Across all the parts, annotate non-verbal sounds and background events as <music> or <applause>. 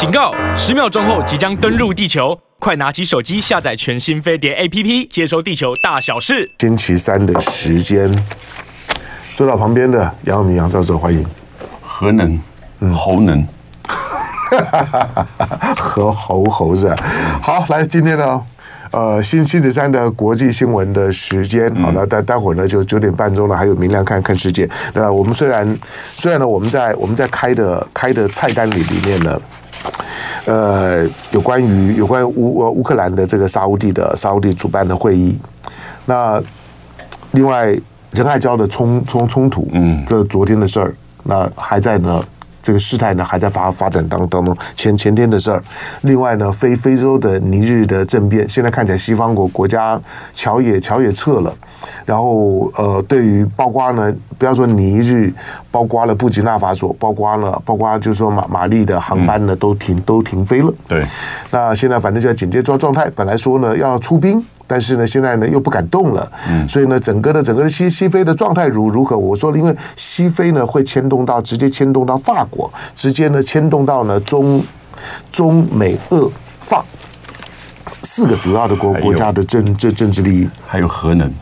警告！十秒钟后即将登陆地球，快拿起手机下载全新飞碟 APP，接收地球大小事。星期三的时间，坐到旁边的杨永明杨教授，欢迎。核能，猴能，和猴猴子。好，来今天呢？呃，星星期三的国际新闻的时间，好了，待待会儿呢就九点半钟了，还有明亮看看世界。那我们虽然虽然呢，我们在我们在开的开的菜单里里面呢，呃，有关于有关于乌乌克兰的这个沙乌地的沙乌地主办的会议，那另外仁爱礁的冲冲冲突，嗯，这昨天的事儿，那还在呢。这个事态呢还在发发展当当中，前前天的事儿。另外呢，非非洲的尼日的政变，现在看起来西方国国家桥也桥也撤了。然后呃，对于包括呢，不要说尼日，包括了布吉纳法索，包括了包括就是说马马利的航班呢都停都停飞了。对，那现在反正就在警戒状状态，本来说呢要出兵。但是呢，现在呢又不敢动了，嗯，所以呢，整个的整个的西西非的状态如如何？我说了，因为西非呢会牵动到直接牵动到法国，直接呢牵动到呢中中美俄法四个主要的国国家的政政政治利益，还有核能。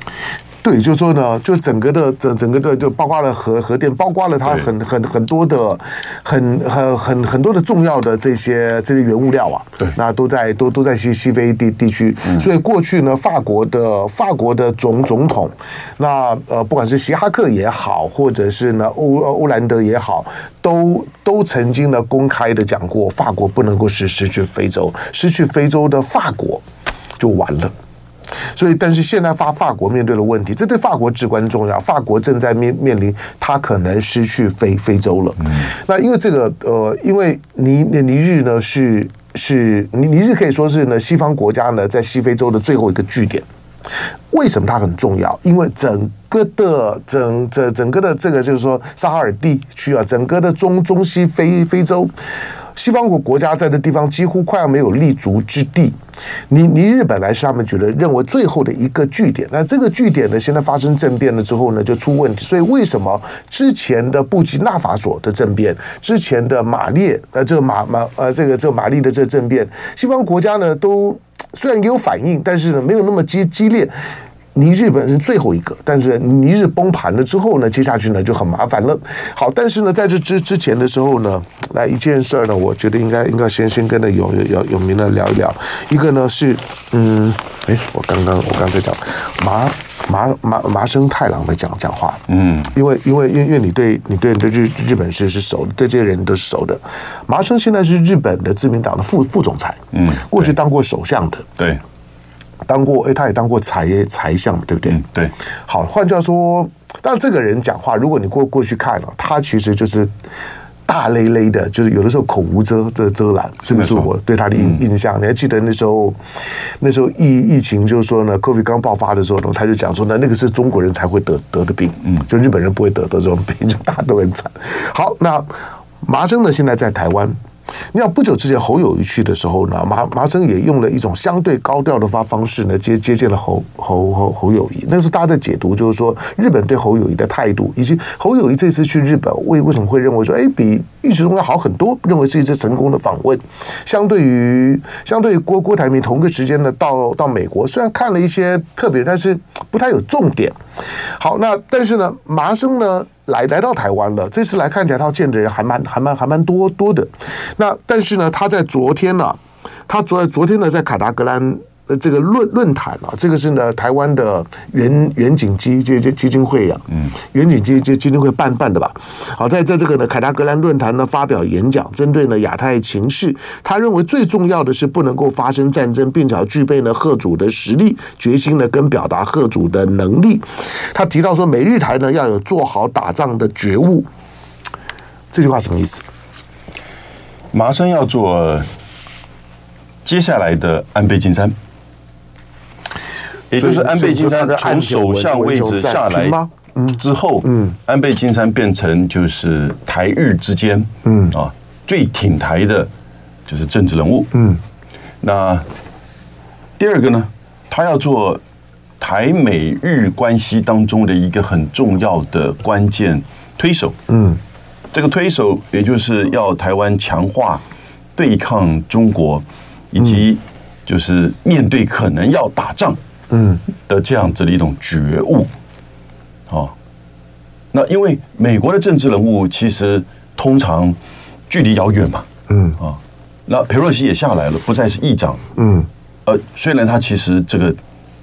对，就是说呢，就整个的整整个的就包括了核核电，包括了它很很很多的很很很很多的重要的这些这些原物料啊，对，那都在都都在西西非地地区，所以过去呢，法国的法国的总总统，那呃不管是希哈克也好，或者是呢欧欧兰德也好，都都曾经呢公开的讲过，法国不能够失失去非洲，失去非洲的法国就完了。所以，但是现在法法国面对的问题，这对法国至关重要。法国正在面面临，他可能失去非非洲了。那因为这个呃，因为尼尼日呢是是尼尼日可以说是呢西方国家呢在西非洲的最后一个据点。为什么它很重要？因为整个的整整整个的这个就是说撒哈尔地区啊，整个的中中西非非洲。西方国国家在这地方几乎快要没有立足之地，你你日本来是他们觉得认为最后的一个据点，那这个据点呢，现在发生政变了之后呢，就出问题。所以为什么之前的布吉纳法索的政变，之前的马列呃这个马马呃这个这个马利的这个政变，西方国家呢都虽然也有反应，但是呢没有那么激激烈。尼日本是最后一个，但是尼日崩盘了之后呢，接下去呢就很麻烦了。好，但是呢，在这之之前的时候呢，来一件事儿呢，我觉得应该应该先先跟那有有有名的聊一聊。一个呢是，嗯，哎，我刚刚我刚才讲麻麻麻麻生太郎的讲讲话，嗯，因为因为因为因为你对你对你对日日本是是熟的，对这些人都是熟的。麻生现在是日本的自民党的副副总裁，嗯，过去当过首相的，对。当过哎，他也当过财财相，对不对？嗯、对。好，换句话说，但这个人讲话，如果你过过去看了，他其实就是大咧咧的，就是有的时候口无遮遮遮拦，这个是我对他的印印象。嗯、你还记得那时候，那时候疫疫情就是说呢，COVID 刚爆发的时候呢，他就讲说呢，那个是中国人才会得得的病，嗯，就日本人不会得得这种病，就大家都很惨。好，那麻生呢，现在在台湾。你要不久之前侯友谊去的时候呢，麻麻生也用了一种相对高调的发方式呢接接见了侯侯侯侯友谊。那是大家的解读就是说，日本对侯友谊的态度，以及侯友谊这次去日本为为什么会认为说，哎，比预期中要好很多，认为是一次成功的访问。相对于相对于郭郭台铭同个时间呢到到美国，虽然看了一些特别，但是不太有重点。好，那但是呢，麻生呢？来来到台湾了，这次来看起来他见的人还蛮还蛮还蛮多多的。那但是呢，他在昨天呢、他昨昨天呢在卡达格兰。呃，这个论论坛啊，这个是呢台湾的远远景基这这基金会呀，嗯，远景基这基金会办办的吧。好，在在这个呢凯达格兰论坛呢发表演讲，针对呢亚太情势，他认为最重要的是不能够发生战争，并且要具备呢贺主的实力、决心呢跟表达贺主的能力。他提到说，美日台呢要有做好打仗的觉悟。这句话什么意思？麻生要做接下来的安倍晋三。也就是安倍晋三从首相位置下来之后，嗯，安倍晋三变成就是台日之间，嗯。啊，最挺台的，就是政治人物，嗯。那第二个呢，他要做台美日关系当中的一个很重要的关键推手，嗯，这个推手也就是要台湾强化对抗中国，以及就是面对可能要打仗嗯的这样子的一种觉悟。啊，那因为美国的政治人物其实通常距离遥远嘛，嗯。啊，那佩洛西也下来了，不再是议长，嗯，呃，虽然他其实这个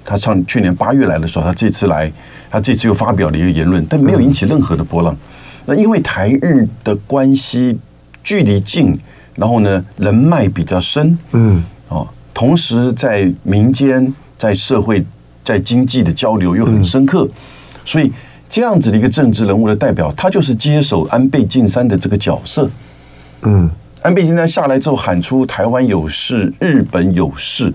他上去年八月来的时候，他这次来，他这次又发表了一个言论，但没有引起任何的波浪。那因为台日的关系距离近，然后呢人脉比较深，嗯。哦，同时在民间、在社会、在经济的交流又很深刻。所以这样子的一个政治人物的代表，他就是接手安倍晋三的这个角色。嗯，安倍晋三下来之后喊出“台湾有事，日本有事”，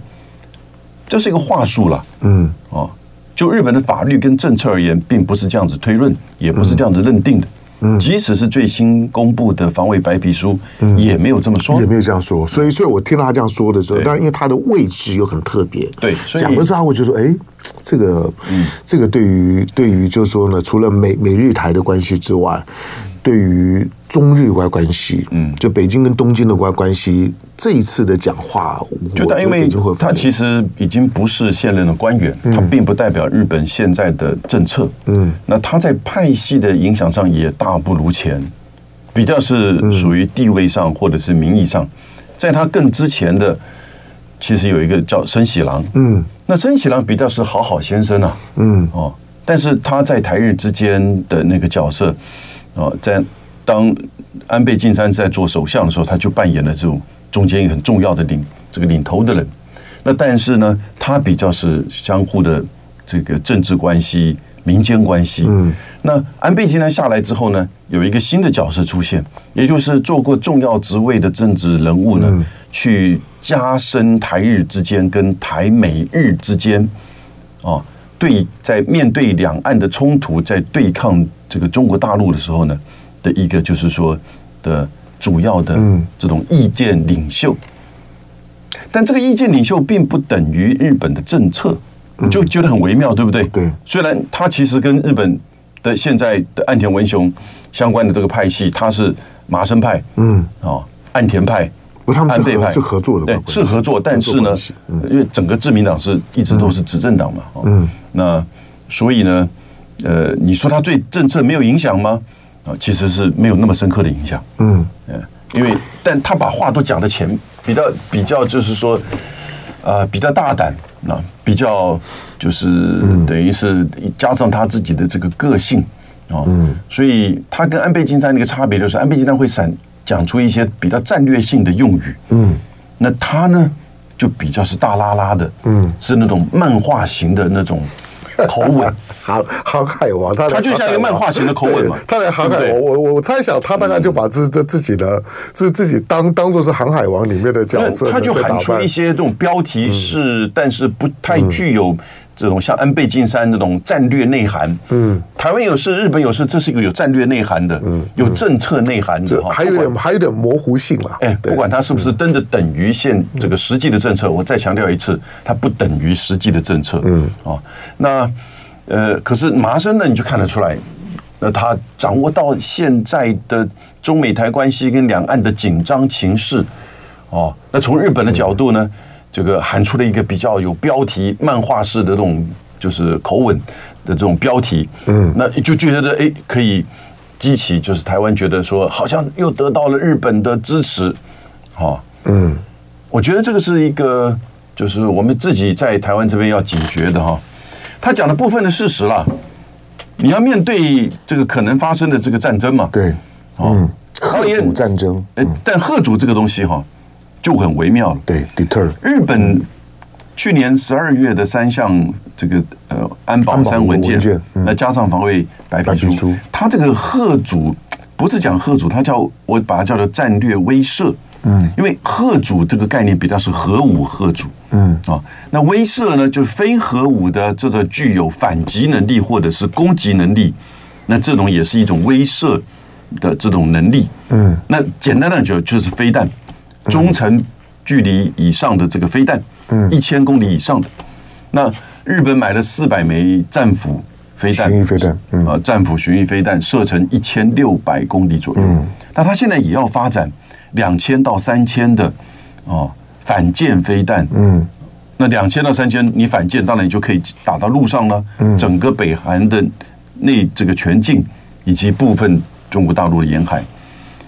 这是一个话术了。嗯，哦，就日本的法律跟政策而言，并不是这样子推论，也不是这样子认定的。嗯，即使是最新公布的防卫白皮书，也没有这么说，也没有这样说。所以，所以我听到他这样说的时候，但因为他的位置又很特别，对，讲的时候我就说，哎。这个，嗯，这个对于对于就是说呢，除了美美日台的关系之外，对于中日外关系，嗯，就北京跟东京的外关系，这一次的讲话，就但因为他其实已经不是现任的官员，他并不代表日本现在的政策，嗯，那他在派系的影响上也大不如前，比较是属于地位上或者是名义上，在他更之前的。其实有一个叫森喜朗，嗯，那森喜朗比较是好好先生啊，嗯。哦，但是他在台日之间的那个角色，哦，在当安倍晋三在做首相的时候，他就扮演了这种中间一个很重要的领这个领头的人。那但是呢，他比较是相互的这个政治关系、民间关系。嗯，那安倍晋三下来之后呢，有一个新的角色出现，也就是做过重要职位的政治人物呢，嗯、去。加深台日之间跟台美日之间，啊，对，在面对两岸的冲突，在对抗这个中国大陆的时候呢，的一个就是说的主要的这种意见领袖。但这个意见领袖并不等于日本的政策，就觉得很微妙，对不对？对。虽然他其实跟日本的现在的岸田文雄相关的这个派系，他是麻生派，嗯，啊，岸田派。他们是是合作的，对，是合作，但是呢，因为整个自民党是一直都是执政党嘛，嗯，那所以呢，呃，你说他对政策没有影响吗？啊，其实是没有那么深刻的影响，嗯，因为但他把话都讲的前比较比较就是说，呃，比较大胆，啊，比较就是等于是加上他自己的这个个性啊，嗯，所以他跟安倍晋三那个差别就是安倍晋三会闪。讲出一些比较战略性的用语，嗯，那他呢就比较是大拉拉的，嗯，是那种漫画型的那种 <laughs> 口吻，航航海王，他他就像一个漫画型的口吻嘛，他的航海王，我我我猜想他大概就把自自自己的自自己当当做是航海王里面的角色，他就喊出一些这种标题是，但是不太具有。这种像安倍晋三这种战略内涵，嗯，台湾有事，日本有事，这是一个有战略内涵的，嗯，有政策内涵的，还有点还有点模糊性了。哎，不管它是不是真的等于现这个实际的政策，我再强调一次，它不等于实际的政策，嗯，哦，那呃，可是麻生呢，你就看得出来，那他掌握到现在的中美台关系跟两岸的紧张情势，哦，那从日本的角度呢？这个喊出了一个比较有标题、漫画式的这种就是口吻的这种标题，嗯，那就觉得哎，可以激起就是台湾觉得说好像又得到了日本的支持，哈，嗯，我觉得这个是一个就是我们自己在台湾这边要警觉的哈。他讲的部分的事实啦，你要面对这个可能发生的这个战争嘛，对，嗯，吓阻战争，哎，但吓阻这个东西哈。就很微妙了。对，deter。日本去年十二月的三项这个呃安保三文件，那加上防卫白皮书，它这个贺主不是讲贺主，它叫我把它叫做战略威慑。嗯，因为贺主这个概念比较是核武贺主。嗯啊，那威慑呢，就是非核武的这个具有反击能力或者是攻击能力，那这种也是一种威慑的这种能力。嗯，那简单的就就是飞弹。中程距离以上的这个飞弹，一千公里以上的，那日本买了四百枚战斧飞弹，巡弋飞弹，啊，战斧巡弋飞弹射程一千六百公里左右。那他现在也要发展两千到三千的哦反舰飞弹，嗯，那两千到三千你反舰，当然你就可以打到路上了，嗯，整个北韩的内这个全境以及部分中国大陆的沿海，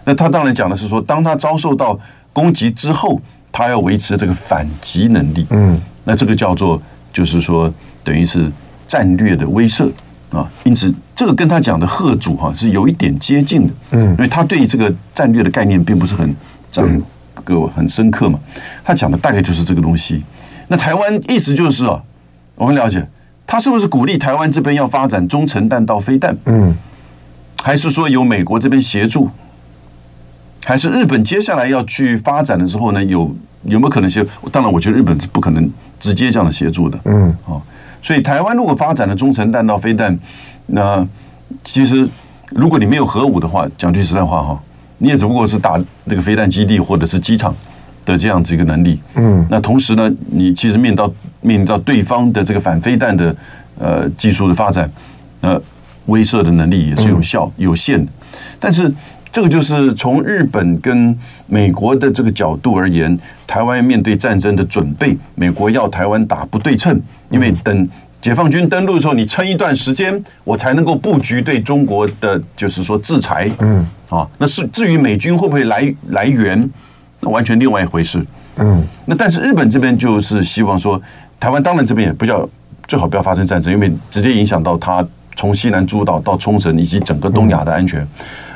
那他当然讲的是说，当他遭受到攻击之后，他要维持这个反击能力，嗯，那这个叫做就是说等于是战略的威慑。啊，因此这个跟他讲的贺主哈是有一点接近的，嗯，因为他对这个战略的概念并不是很掌握很深刻嘛，他讲的大概就是这个东西。那台湾意思就是啊，我们了解他是不是鼓励台湾这边要发展中程弹道飞弹？嗯，还是说由美国这边协助？还是日本接下来要去发展的时候呢，有有没有可能协？当然，我觉得日本是不可能直接这样的协助的，嗯，哦。所以，台湾如果发展了中程弹道飞弹，那其实如果你没有核武的话，讲句实在话哈，你也只不过是打那个飞弹基地或者是机场的这样子一个能力。嗯。那同时呢，你其实面到面临到对方的这个反飞弹的呃技术的发展，呃，威慑的能力也是有效有限的。但是这个就是从日本跟美国的这个角度而言，台湾面对战争的准备，美国要台湾打不对称。因为等解放军登陆的时候，你撑一段时间，我才能够布局对中国的，就是说制裁。嗯，啊，那是至于美军会不会来来援，那完全另外一回事。嗯，那但是日本这边就是希望说，台湾当然这边也不要最好不要发生战争，因为直接影响到他从西南诸岛到冲绳以及整个东亚的安全。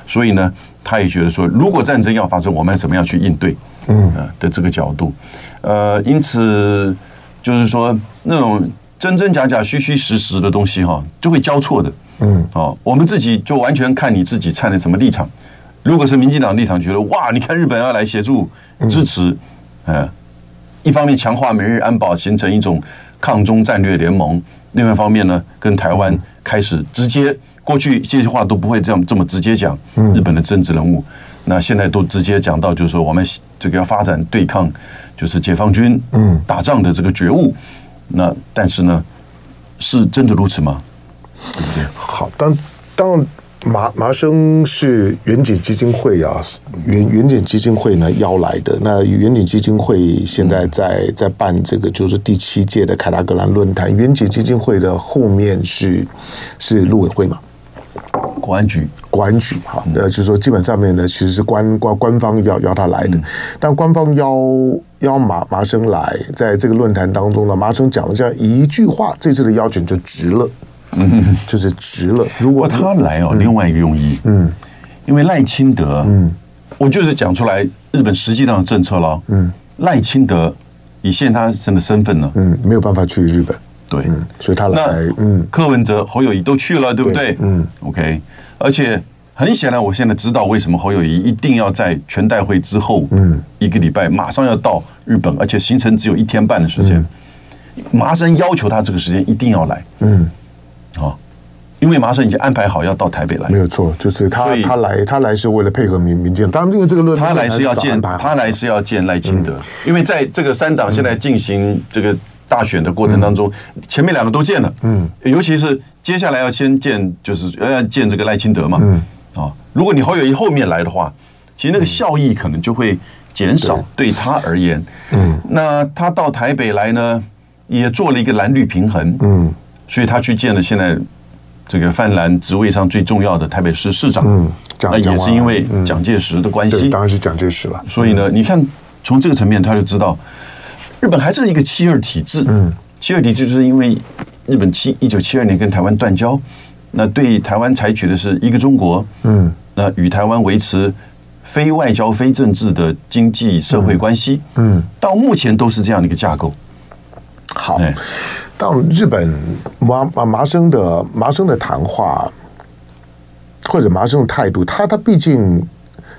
所以呢，他也觉得说，如果战争要发生，我们怎么样去应对？嗯，的这个角度，呃，因此。就是说，那种真真假假、虚虚实实的东西哈，就会交错的。嗯，哦，我们自己就完全看你自己站的什么立场。如果是民进党立场，觉得哇，你看日本要来协助支持，嗯，一方面强化美日安保，形成一种抗中战略联盟；另外一方面呢，跟台湾开始直接，过去这些话都不会这样这么直接讲。日本的政治人物，那现在都直接讲到，就是说我们这个要发展对抗。就是解放军嗯打仗的这个觉悟，那但是呢，是真的如此吗？对不对？好，当当麻麻生是远景基金会啊，远远景基金会呢邀来的。那远景基金会现在在在办这个就是第七届的凯达格兰论坛。远景基金会的后面是是陆委会嘛？国安局，国安局，哈，呃，就是说基本上面呢，其实是官官官方邀邀他来的，但官方邀邀麻麻生来，在这个论坛当中呢，麻生讲了这样一句话，这次的邀请就值了，嗯，就是值了。如果他来哦，另外一个用意，嗯，因为赖清德，嗯，我就是讲出来日本实际上的政策了，嗯，赖清德以现他身的身份呢，嗯，没有办法去日本。对、嗯，所以他来，嗯，柯文哲、侯友谊都去了，对不对？对嗯，OK。而且很显然，我现在知道为什么侯友谊一定要在全代会之后，嗯，一个礼拜马上要到日本，而且行程只有一天半的时间。麻生要求他这个时间一定要来，嗯，哦，因为麻生已经安排好要到台北来，没有错，就是他他来他来是为了配合民民进，当然因为这个论他来是要见他来是要见赖清德，嗯、因为在这个三党现在进行这个。大选的过程当中，前面两个都见了，嗯，尤其是接下来要先见，就是要见这个赖清德嘛，嗯，啊，如果你侯友宜后面来的话，其实那个效益可能就会减少，对他而言，嗯，那他到台北来呢，也做了一个蓝绿平衡，嗯，所以他去见了现在这个泛蓝职位上最重要的台北市市长，嗯，那也是因为蒋介石的关系，当然是蒋介石了，所以呢，你看从这个层面他就知道。日本还是一个七二体制，嗯，七二体制就是因为日本七一九七二年跟台湾断交，那对台湾采取的是一个中国，嗯，那与台湾维持非外交、非政治的经济社会关系，嗯，到目前都是这样的一个架构。好，到日本麻麻麻生的麻生的谈话或者麻生的态度，他他毕竟。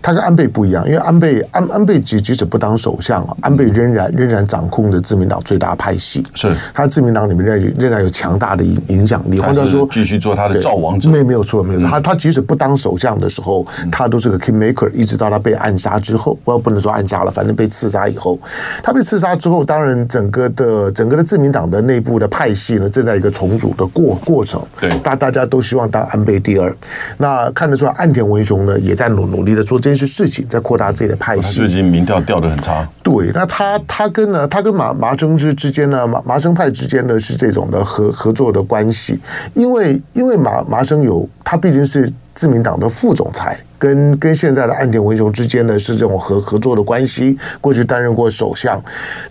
他跟安倍不一样，因为安倍安安倍即即使不当首相，安倍仍然仍然掌控着自民党最大派系。是，他自民党里面仍然仍然有强大的影影响力。换句话说，继续做他的造王者。没没有错，没有错。他他即使不当首相的时候，他都是个 kingmaker，一直到他被暗杀之后，不不能说暗杀了，反正被刺杀以后，他被刺杀之后，当然整个的整个的自民党的内部的派系呢，正在一个重组的过过程。对，大大家都希望当安倍第二。那看得出来，岸田文雄呢，也在努努力的做这。这件事情，在扩大自己的派系。最近民调掉得很差。对，那他他跟呢，他跟麻麻生之之间呢，麻麻生派之间呢是这种的合合作的关系，因为因为麻麻生有他毕竟是自民党的副总裁，跟跟现在的岸田文雄之间呢是这种合合作的关系，过去担任过首相，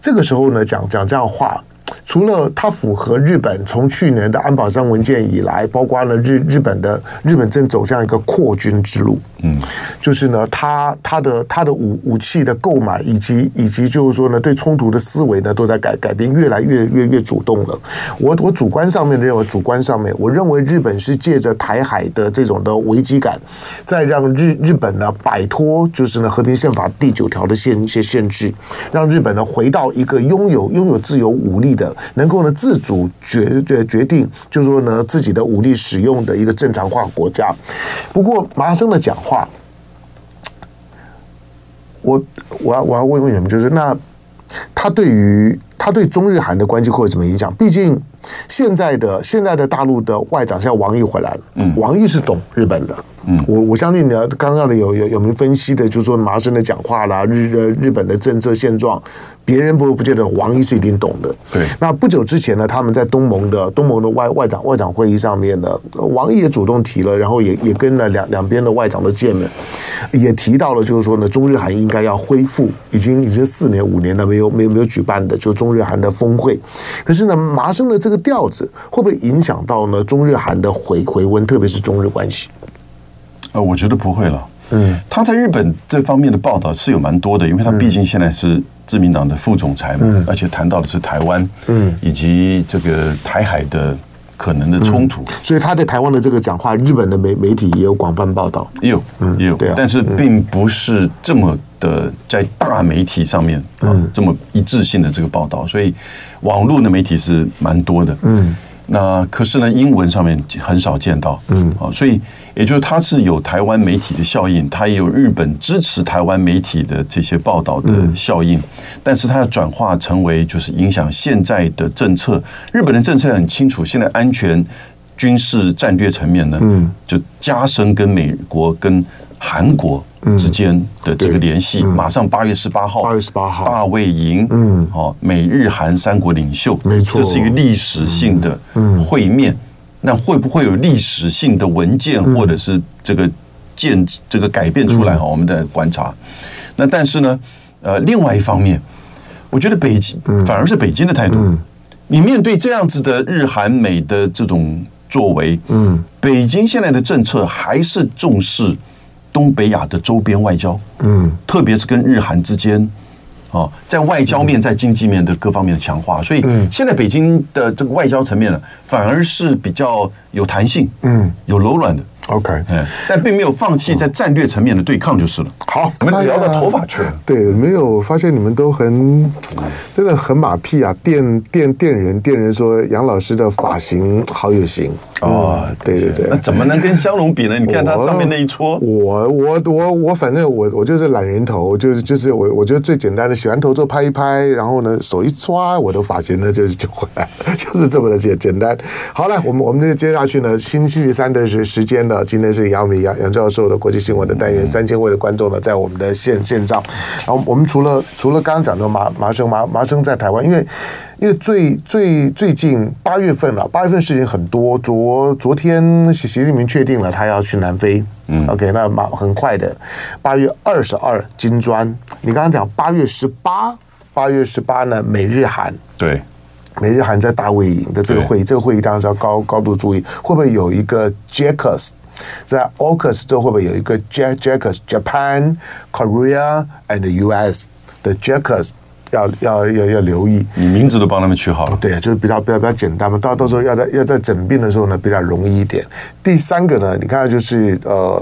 这个时候呢讲讲这样话。除了它符合日本从去年的安保三文件以来，包括了日日本的日本正走向一个扩军之路，嗯，就是呢，它它的它的武武器的购买以及以及就是说呢，对冲突的思维呢，都在改改变，越来越越越主动了。我我主观上面认为，主观上面，我认为日本是借着台海的这种的危机感，在让日日本呢摆脱就是呢和平宪法第九条的限一些限制，让日本呢回到一个拥有拥有自由武力的。能够呢自主决决决定，就是说呢自己的武力使用的一个正常化国家。不过麻生的讲话，我我要我要问问你们，就是那他对于他对中日韩的关系会有什么影响？毕竟现在的现在的大陆的外长现在王毅回来了，嗯，王毅是懂日本的。嗯，我我相信你要刚刚的有有有没有分析的，就是说麻生的讲话啦，日日日本的政策现状，别人不不见得王毅是一定懂的。对，那不久之前呢，他们在东盟的东盟的外外长外长会议上面呢，王毅也主动提了，然后也也跟了两两边的外长都见了，也提到了，就是说呢，中日韩应该要恢复，已经已经四年五年了没有没有没有举办的，就中日韩的峰会。可是呢，麻生的这个调子会不会影响到呢中日韩的回回温，特别是中日关系？呃，我觉得不会了。嗯，他在日本这方面的报道是有蛮多的，因为他毕竟现在是自民党的副总裁嘛，嗯、而且谈到的是台湾，嗯，以及这个台海的可能的冲突，嗯、所以他在台湾的这个讲话，日本的媒媒体也有广泛报道，也有，嗯，也有，对、啊，但是并不是这么的在大媒体上面啊、嗯、这么一致性的这个报道，所以网络的媒体是蛮多的，嗯。那可是呢，英文上面很少见到，嗯，啊，所以也就是它是有台湾媒体的效应，它也有日本支持台湾媒体的这些报道的效应，但是它要转化成为就是影响现在的政策。日本的政策很清楚，现在安全、军事、战略层面呢，嗯，就加深跟美国跟韩国。之间的这个联系，马上八月十八号，八月十八号大卫营，嗯，好，美日韩三国领袖，没错，这是一个历史性的会面。那会不会有历史性的文件或者是这个建这个改变出来？哈，我们在观察。那但是呢，呃，另外一方面，我觉得北京反而是北京的态度。你面对这样子的日韩美的这种作为，嗯，北京现在的政策还是重视。东北亚的周边外交，嗯，特别是跟日韩之间，啊，在外交面、在经济面的各方面的强化，所以现在北京的这个外交层面呢，反而是比较有弹性，嗯，有柔软的。OK，嗯，但并没有放弃在战略层面的对抗就是了。好，我们聊到头发去了。对，没有发现你们都很真的很马屁啊！电电电人电人说杨老师的发型好有型哦，对对对，那怎么能跟香龙比呢？<laughs> 你看他上面那一撮，我我我我反正我我就是懒人头，就是就是我我觉得最简单的，洗完头之后拍一拍，然后呢手一抓，我的发型呢 <laughs> 就就回来，就是这么的简简单。好了，我们我们就接下去呢，星期三的时时间呢。今天是杨明杨杨教授的国际新闻的单元，三千位的观众呢，在我们的线线上。然后我们除了除了刚刚讲的麻麻生麻麻生在台湾，因为因为最最最近八月份了，八月份事情很多。昨昨天习习近平确定了他要去南非，嗯，OK，那马很快的八月二十二金砖，你刚刚讲八月十八，八月十八呢美日韩对。美日韩在大卫营的这个会议，这个会议当然是要高高度注意，会不会有一个 JACUS 在 AUKUS 这会不会有一个 JACUS Japan Korea and the US 的 JACUS 要要要要留意，你名字都帮他们取好了，对，就是比较比较比较简单嘛，到到时候要在要在诊病的时候呢比较容易一点。第三个呢，你看就是呃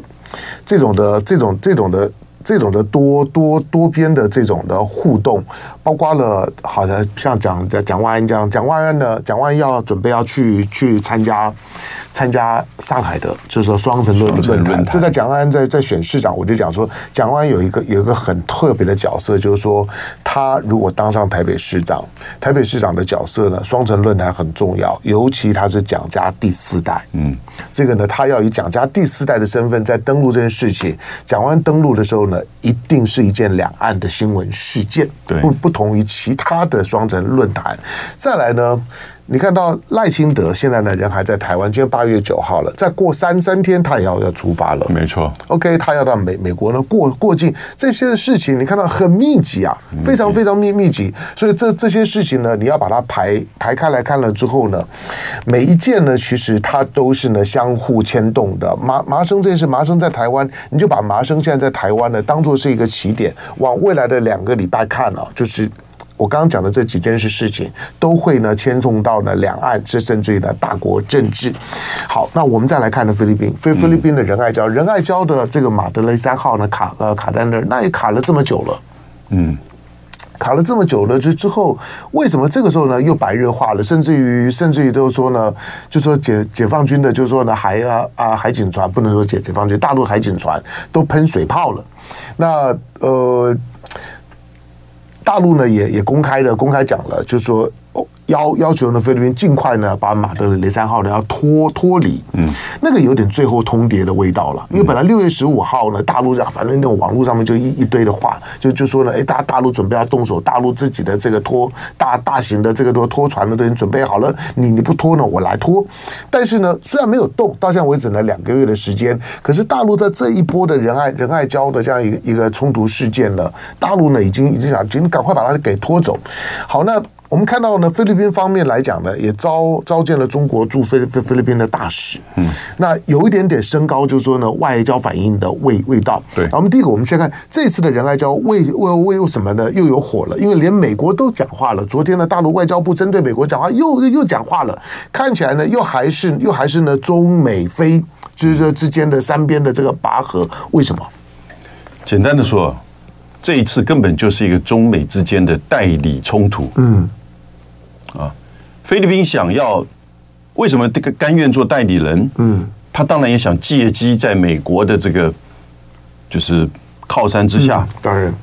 这种的这种这种的这种的多多多边的这种的互动，包括了好的像蒋蒋万安这样，蒋万安呢，蒋万安要准备要去去参加参加上海的，就是说双城论论坛。这在蒋万安在在选市长，我就讲说，蒋万安有一个有一个很特别的角色，就是说他如果当上台北市长，台北市长的角色呢，双城论坛很重要，尤其他是蒋家第四代，嗯，这个呢，他要以蒋家第四代的身份在登陆这件事情，蒋万安登陆的时候呢。一定是一件两岸的新闻事件，不不同于其他的双城论坛。再来呢？你看到赖清德现在呢，人还在台湾，今天八月九号了，再过三三天他也要要出发了。没错，OK，他要到美美国呢过过境，这些事情你看到很密集啊，非常非常密密集。所以这这些事情呢，你要把它排排开来看了之后呢，每一件呢，其实它都是呢相互牵动的。麻麻生这件事，麻生在台湾，你就把麻生现在在台湾呢当做是一个起点，往未来的两个礼拜看啊，就是。我刚刚讲的这几件事事情，都会呢牵动到呢两岸，这甚至于呢大国政治。好，那我们再来看呢菲律宾，菲菲律宾的仁爱礁，仁爱礁的这个马德雷三号呢卡呃卡在那儿，那也卡了这么久了，嗯，卡了这么久了之之后，为什么这个时候呢又白热化了？甚至于甚至于就是说呢，就说解解放军的，就是说呢海啊啊海警船不能说解解放军，大陆海警船都喷水炮了。那呃。大陆呢也也公开的公开讲了，就是说。要要求呢，菲律宾尽快呢把马德雷三号呢要脱脱离，嗯，那个有点最后通牒的味道了。因为本来六月十五号呢，大陆反正那种网络上面就一一堆的话，就就说呢，哎，大大陆准备要动手，大陆自己的这个拖大大型的这个都拖船的都已经准备好了，你你不拖呢，我来拖。但是呢，虽然没有动，到现在为止呢两个月的时间，可是大陆在这一波的仁爱仁爱礁的这样一个一个冲突事件呢，大陆呢已经已经想，请赶快把它给拖走。好，那。我们看到呢，菲律宾方面来讲呢，也召召见了中国驻菲菲菲律宾的大使。嗯，那有一点点升高，就是说呢，外交反应的味味道。对，我们第一个，我们先看这次的仁爱礁为为为为什么呢？又有火了，因为连美国都讲话了。昨天呢，大陆外交部针对美国讲话，又又讲话了。看起来呢，又还是又还是呢，中美菲就是说之间的三边的这个拔河。为什么？简单的说。这一次根本就是一个中美之间的代理冲突。嗯，啊，菲律宾想要为什么这个甘愿做代理人？嗯，他当然也想借机在美国的这个就是靠山之下，当然，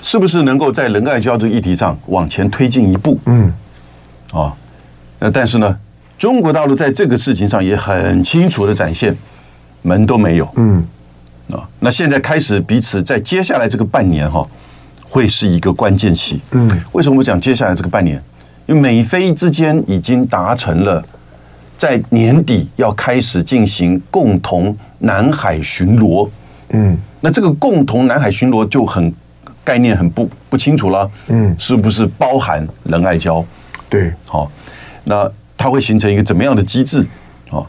是不是能够在仁爱礁这个议题上往前推进一步？嗯，啊，那但是呢，中国大陆在这个事情上也很清楚的展现门都没有。嗯。啊，那现在开始彼此在接下来这个半年哈，会是一个关键期。嗯，为什么我讲接下来这个半年？因为美菲之间已经达成了在年底要开始进行共同南海巡逻。嗯，那这个共同南海巡逻就很概念很不不清楚了。嗯，是不是包含仁爱礁？对，好，那它会形成一个怎么样的机制？啊，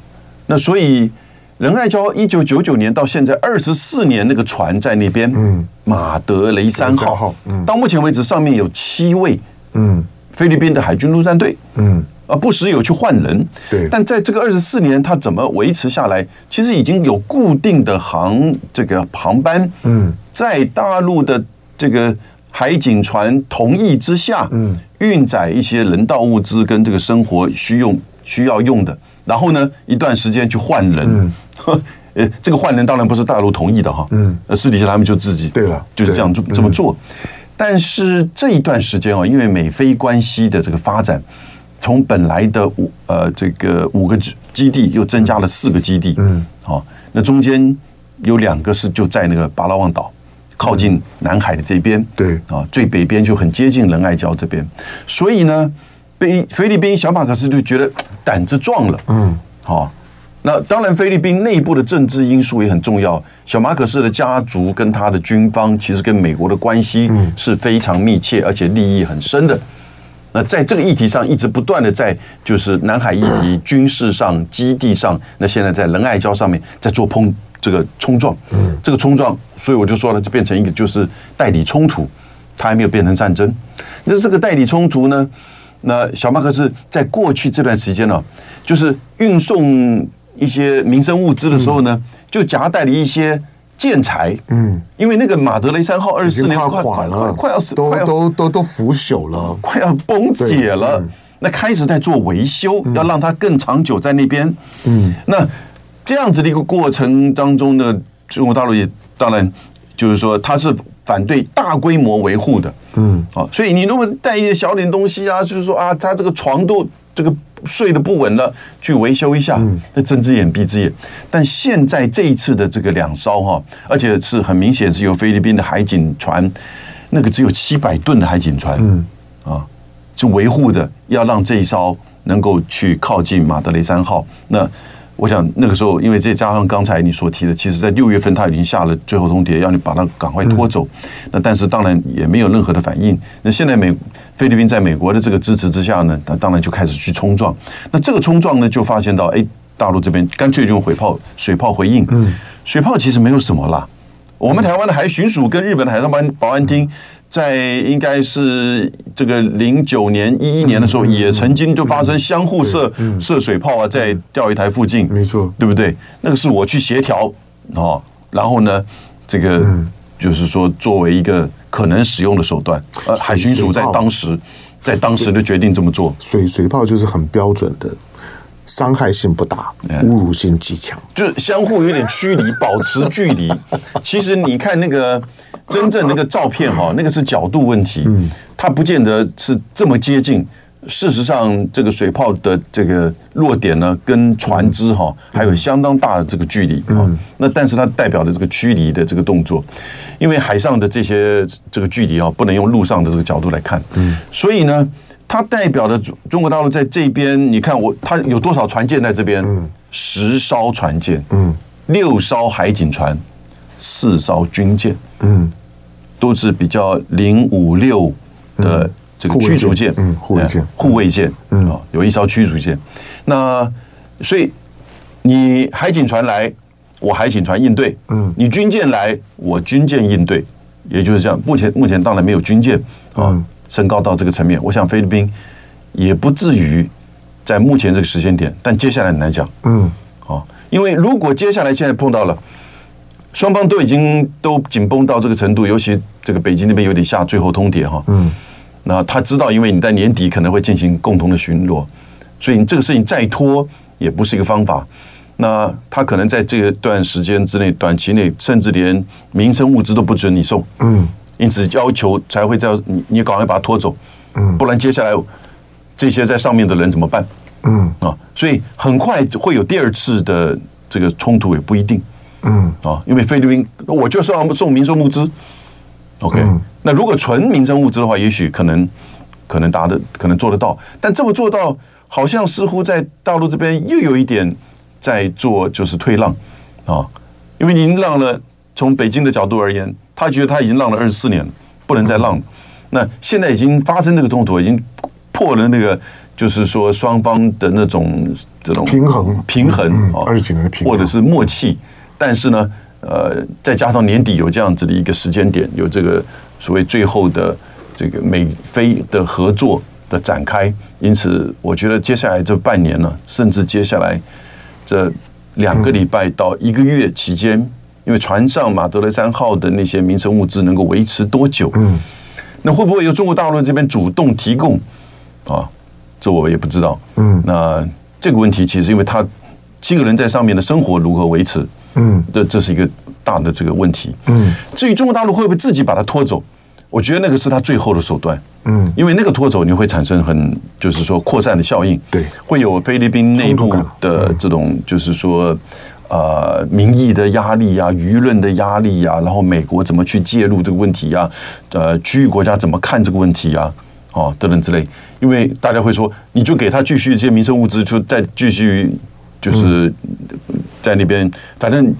那所以。仁爱礁一九九九年到现在二十四年，那个船在那边，嗯，马德雷三号，嗯，到目前为止上面有七位，嗯，菲律宾的海军陆战队，嗯，啊，不时有去换人，对，但在这个二十四年，他怎么维持下来？其实已经有固定的航这个航班，嗯，在大陆的这个海警船同意之下，嗯，运载一些人道物资跟这个生活需用需要用的，然后呢，一段时间去换人，嗯。<laughs> 呃，这个换人当然不是大陆同意的哈，嗯，私底下他们就自己对了，就是这样做这么做。但是这一段时间哦，因为美菲关系的这个发展，从本来的五呃这个五个基地又增加了四个基地，嗯，好，那中间有两个是就在那个巴拉望岛靠近南海的这边，对。啊，最北边就很接近仁爱礁这边，所以呢，被菲律宾小马可斯就觉得胆子壮了，嗯，好。那当然，菲律宾内部的政治因素也很重要。小马可斯的家族跟他的军方其实跟美国的关系是非常密切，而且利益很深的。那在这个议题上，一直不断的在就是南海议题、军事上、基地上，那现在在仁爱礁上面在做碰这个冲撞。这个冲撞，所以我就说了，就变成一个就是代理冲突，它还没有变成战争。那这个代理冲突呢？那小马可仕在过去这段时间呢，就是运送。一些民生物资的时候呢，就夹带了一些建材，嗯，因为那个马德雷三号二十四年快垮了，快要死，都都都都腐朽了，快要崩解了。那开始在做维修，要让它更长久在那边。嗯，那这样子的一个过程当中呢，中国大陆也当然就是说，它是反对大规模维护的。嗯，啊，所以你如果带一些小点东西啊，就是说啊，它这个床都这个睡得不稳了，去维修一下，那睁只眼闭只眼。但现在这一次的这个两艘哈，而且是很明显是由菲律宾的海警船，那个只有七百吨的海警船，嗯，啊。就维护的，要让这一艘能够去靠近马德雷三号。那我想那个时候，因为再加上刚才你所提的，其实在六月份他已经下了最后通牒，要你把它赶快拖走。那但是当然也没有任何的反应。那现在美菲律宾在美国的这个支持之下呢，他当然就开始去冲撞。那这个冲撞呢，就发现到，哎，大陆这边干脆就用水炮水炮回应。嗯，水炮其实没有什么啦。我们台湾的海巡署跟日本的海上保安保安厅。在应该是这个零九年一一年的时候，也曾经就发生相互射射水炮啊，在钓鱼台附近，没错，对不对？那个是我去协调哦，然后呢，这个就是说作为一个可能使用的手段，呃，海巡署在当时在当时就决定这么做。水水炮就是很标准的，伤害性不大，侮辱性极强，就是相互有点距离，保持距离。其实你看那个。真正那个照片哈，<laughs> 那个是角度问题，它不见得是这么接近。事实上，这个水炮的这个落点呢，跟船只哈还有相当大的这个距离啊。那但是它代表的这个驱离的这个动作，因为海上的这些这个距离啊，不能用陆上的这个角度来看。所以呢，它代表的中中国大陆在这边，你看我它有多少船舰在这边？十艘船舰，嗯，六艘海警船。四艘军舰，嗯，都是比较零五六的这个驱逐舰，嗯，护卫舰，护卫舰，嗯，啊，有一艘驱逐舰。那所以你海警船来，我海警船应对，嗯，你军舰来，我军舰应对，也就是这样。目前目前当然没有军舰啊升高到这个层面，我想菲律宾也不至于在目前这个时间点，但接下来很难讲，嗯，啊，因为如果接下来现在碰到了。双方都已经都紧绷到这个程度，尤其这个北京那边有点下最后通牒哈。嗯。那他知道，因为你在年底可能会进行共同的巡逻，所以你这个事情再拖也不是一个方法。那他可能在这段时间之内，短期内甚至连民生物资都不准你送。嗯。因此要求才会叫你你赶快把它拖走。嗯。不然接下来这些在上面的人怎么办？嗯。啊，所以很快会有第二次的这个冲突，也不一定。嗯啊，因为菲律宾，我就是要送民生物资，OK、嗯。那如果纯民生物资的话，也许可能可能达的可能做得到，但这么做到，好像似乎在大陆这边又有一点在做，就是退让啊。因为您让了，从北京的角度而言，他觉得他已经让了二十四年了，不能再让了。那现在已经发生这个冲突，已经破了那个，就是说双方的那种这种平衡平衡啊二十几年的平，或者是默契。但是呢，呃，再加上年底有这样子的一个时间点，有这个所谓最后的这个美菲的合作的展开，因此我觉得接下来这半年呢，甚至接下来这两个礼拜到一个月期间，因为船上马德雷三号的那些民生物资能够维持多久？嗯，那会不会由中国大陆这边主动提供啊？这我也不知道。嗯，那这个问题其实因为他七个人在上面的生活如何维持？嗯，这这是一个大的这个问题。嗯，至于中国大陆会不会自己把它拖走，我觉得那个是他最后的手段。嗯，因为那个拖走你会产生很就是说扩散的效应。对，会有菲律宾内部的这种就是说呃民意的压力啊，舆论的压力啊，然后美国怎么去介入这个问题啊？呃，区域国家怎么看这个问题呀？哦，等等之类。因为大家会说，你就给他继续这些民生物资，就再继续就是。在那边，反正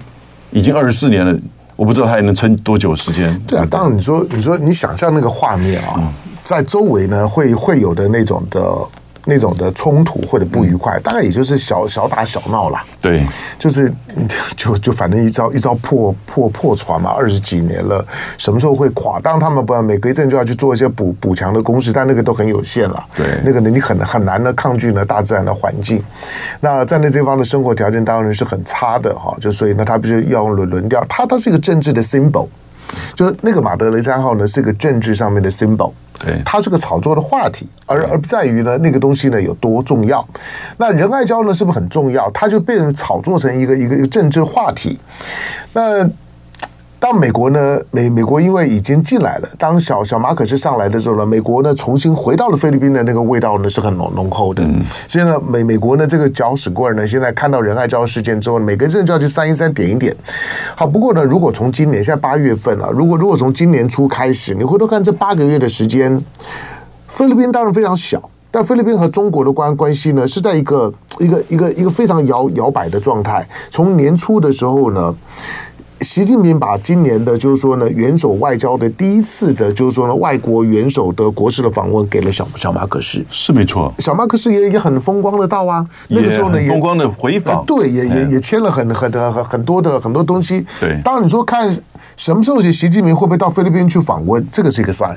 已经二十四年了，我不知道他还能撑多久时间。对啊，当然你说，你说你想象那个画面啊，在周围呢会会有的那种的那种的冲突或者不愉快，大概也就是小小打小闹啦。对，就是就就反正一招一招破破破船嘛，二十几年了，什么时候会垮？当然他们不每隔一阵就要去做一些补补强的攻势，但那个都很有限了。对，那个呢你很很难的抗拒呢大自然的环境。那在那地方的生活条件当然是很差的哈，就所以呢他必须要用轮轮调，他他是一个政治的 symbol。就是那个马德雷三号呢，是个政治上面的 symbol，对，它是个炒作的话题，而而不在于呢那个东西呢有多重要。那仁爱礁呢是不是很重要？它就变成炒作成一个一个一个政治话题。那。当美国呢，美美国因为已经进来了，当小小马可是上来的时候呢，美国呢重新回到了菲律宾的那个味道呢是很浓浓厚的。现在美美国呢这个搅屎棍呢，现在看到仁爱礁事件之后，每个人就要去三一三点一点。好，不过呢，如果从今年现在八月份啊，如果如果从今年初开始，你回头看这八个月的时间，菲律宾当然非常小，但菲律宾和中国的关关系呢是在一个一个一个一个非常摇摇摆的状态。从年初的时候呢。习近平把今年的，就是说呢，元首外交的第一次的，就是说呢，外国元首的国事的访问，给了小小马可仕，是没错。小马可仕也也很风光的到啊，那个时候呢，也风光的回访，对，也也也签了很很很很多的很多东西。对，当然你说看什么时候习习近平会不会到菲律宾去访问，这个是一个 sign。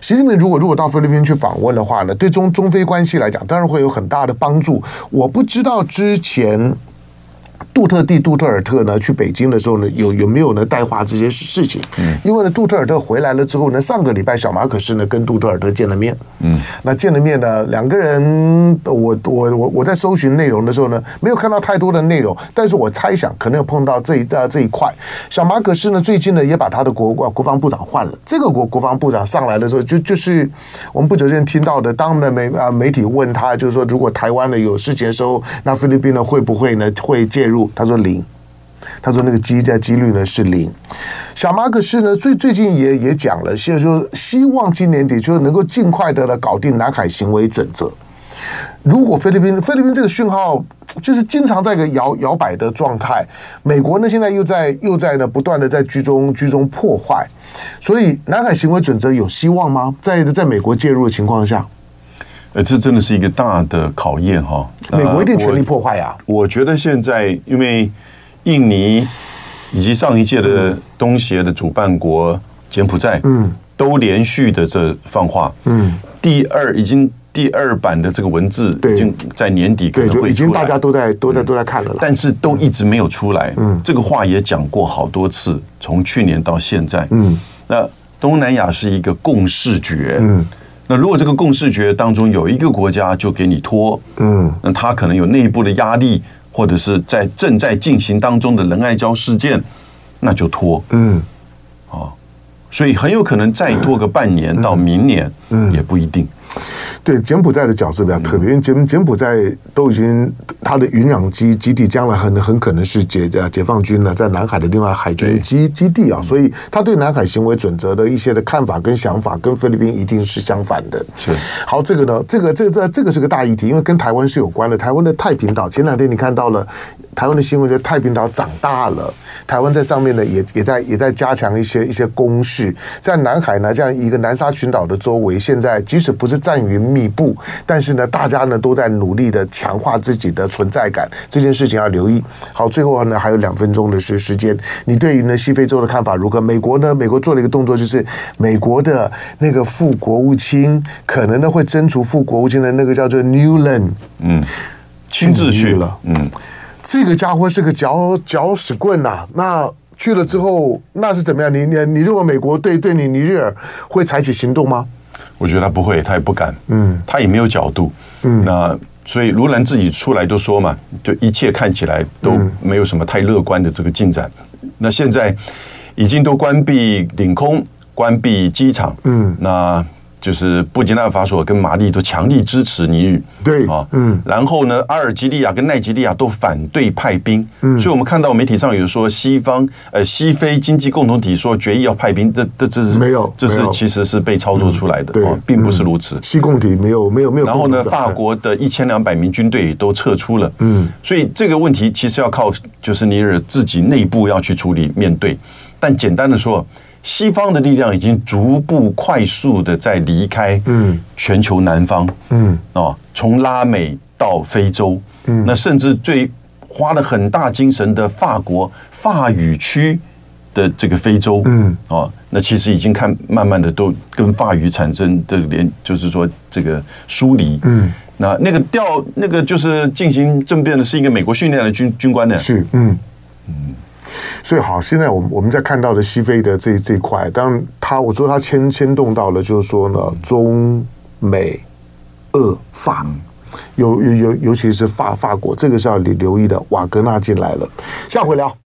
习近平如果如果到菲律宾去访问的话呢，对中中非关系来讲，当然会有很大的帮助。我不知道之前。杜特地、杜特尔特呢，去北京的时候呢，有有没有呢带话这些事情？嗯，因为呢，杜特尔特回来了之后呢，上个礼拜小马可是呢跟杜特尔特见了面。嗯，那见了面呢，两个人，我我我我在搜寻内容的时候呢，没有看到太多的内容，但是我猜想可能有碰到这一呃这一块。小马可是呢，最近呢也把他的国国防部长换了。这个国国防部长上来的时候，就就是我们不久前听到的，当的媒啊媒体问他，就是说如果台湾呢有事情的时候，那菲律宾呢会不会呢会介入？他说零，他说那个机在几率呢是零。小马可仕呢最最近也也讲了，现在说希望今年底就能够尽快的来搞定南海行为准则。如果菲律宾菲律宾这个讯号就是经常在一个摇摇摆的状态，美国呢现在又在又在呢不断的在居中居中破坏，所以南海行为准则有希望吗？在在美国介入的情况下？呃，这真的是一个大的考验哈。美国一定全力破坏呀。我觉得现在，因为印尼以及上一届的东协的主办国柬埔寨，嗯，都连续的这放话，嗯，第二已经第二版的这个文字已经在年底可能会，已经大家都在都在都在看了，但是都一直没有出来。嗯，这个话也讲过好多次，从去年到现在。嗯，那东南亚是一个共视觉。嗯。那如果这个共识决当中有一个国家就给你拖，嗯，那他可能有内部的压力，或者是在正在进行当中的仁爱礁事件，那就拖，嗯，哦，所以很有可能再拖个半年到明年，嗯，也不一定。对柬埔寨的角色比较特别，因为柬柬埔寨都已经他的云壤基基地将来很很可能是解解放军呢在南海的另外海军基基地啊，所以他对南海行为准则的一些的看法跟想法跟菲律宾一定是相反的。是 <laughs> 好，这个呢，这个这个这这个是个大议题，因为跟台湾是有关的。台湾的太平岛前两天你看到了。台湾的新闻就太平岛长大了，台湾在上面呢也也在也在加强一些一些攻势，在南海呢这样一个南沙群岛的周围，现在即使不是战云密布，但是呢大家呢都在努力的强化自己的存在感，这件事情要留意。好，最后呢还有两分钟的时时间，你对于呢西非洲的看法如何？美国呢？美国做了一个动作，就是美国的那个副国务卿可能呢会征除副国务卿的那个叫做 Newland，嗯，亲自去了，嗯。这个家伙是个搅搅屎棍呐、啊！那去了之后，那是怎么样？你你你认为美国对对你尼日尔会采取行动吗？我觉得他不会，他也不敢。嗯，他也没有角度。嗯，那所以卢兰自己出来都说嘛，就一切看起来都没有什么太乐观的这个进展。嗯、那现在已经都关闭领空，关闭机场。嗯，那。就是布吉纳法索跟马利都强力支持尼日，对啊，嗯，然后呢，阿尔及利亚跟奈及利亚都反对派兵，嗯，所以我们看到媒体上有说西方呃西非经济共同体说决议要派兵，这这这是没有，这是其实是被操作出来的，对，并不是如此。西共体没有没有没有。然后呢，法国的一千两百名军队都撤出了，嗯，所以这个问题其实要靠就是尼日自己内部要去处理面对，但简单的说。西方的力量已经逐步快速的在离开嗯。全球南方嗯。哦，从拉美到非洲嗯，那甚至最花了很大精神的法国法语区的这个非洲嗯。哦，那其实已经看慢慢的都跟法语产生的连，就是说这个疏离。嗯。那那个调那个就是进行政变的是一个美国训练的军军官的，是嗯。嗯，所以好，现在我们我们在看到的西非的这这一块，当然它我说它牵牵动到了，就是说呢，中美俄法，尤尤尤尤其是法法国，这个是要你留意的。瓦格纳进来了，下回聊。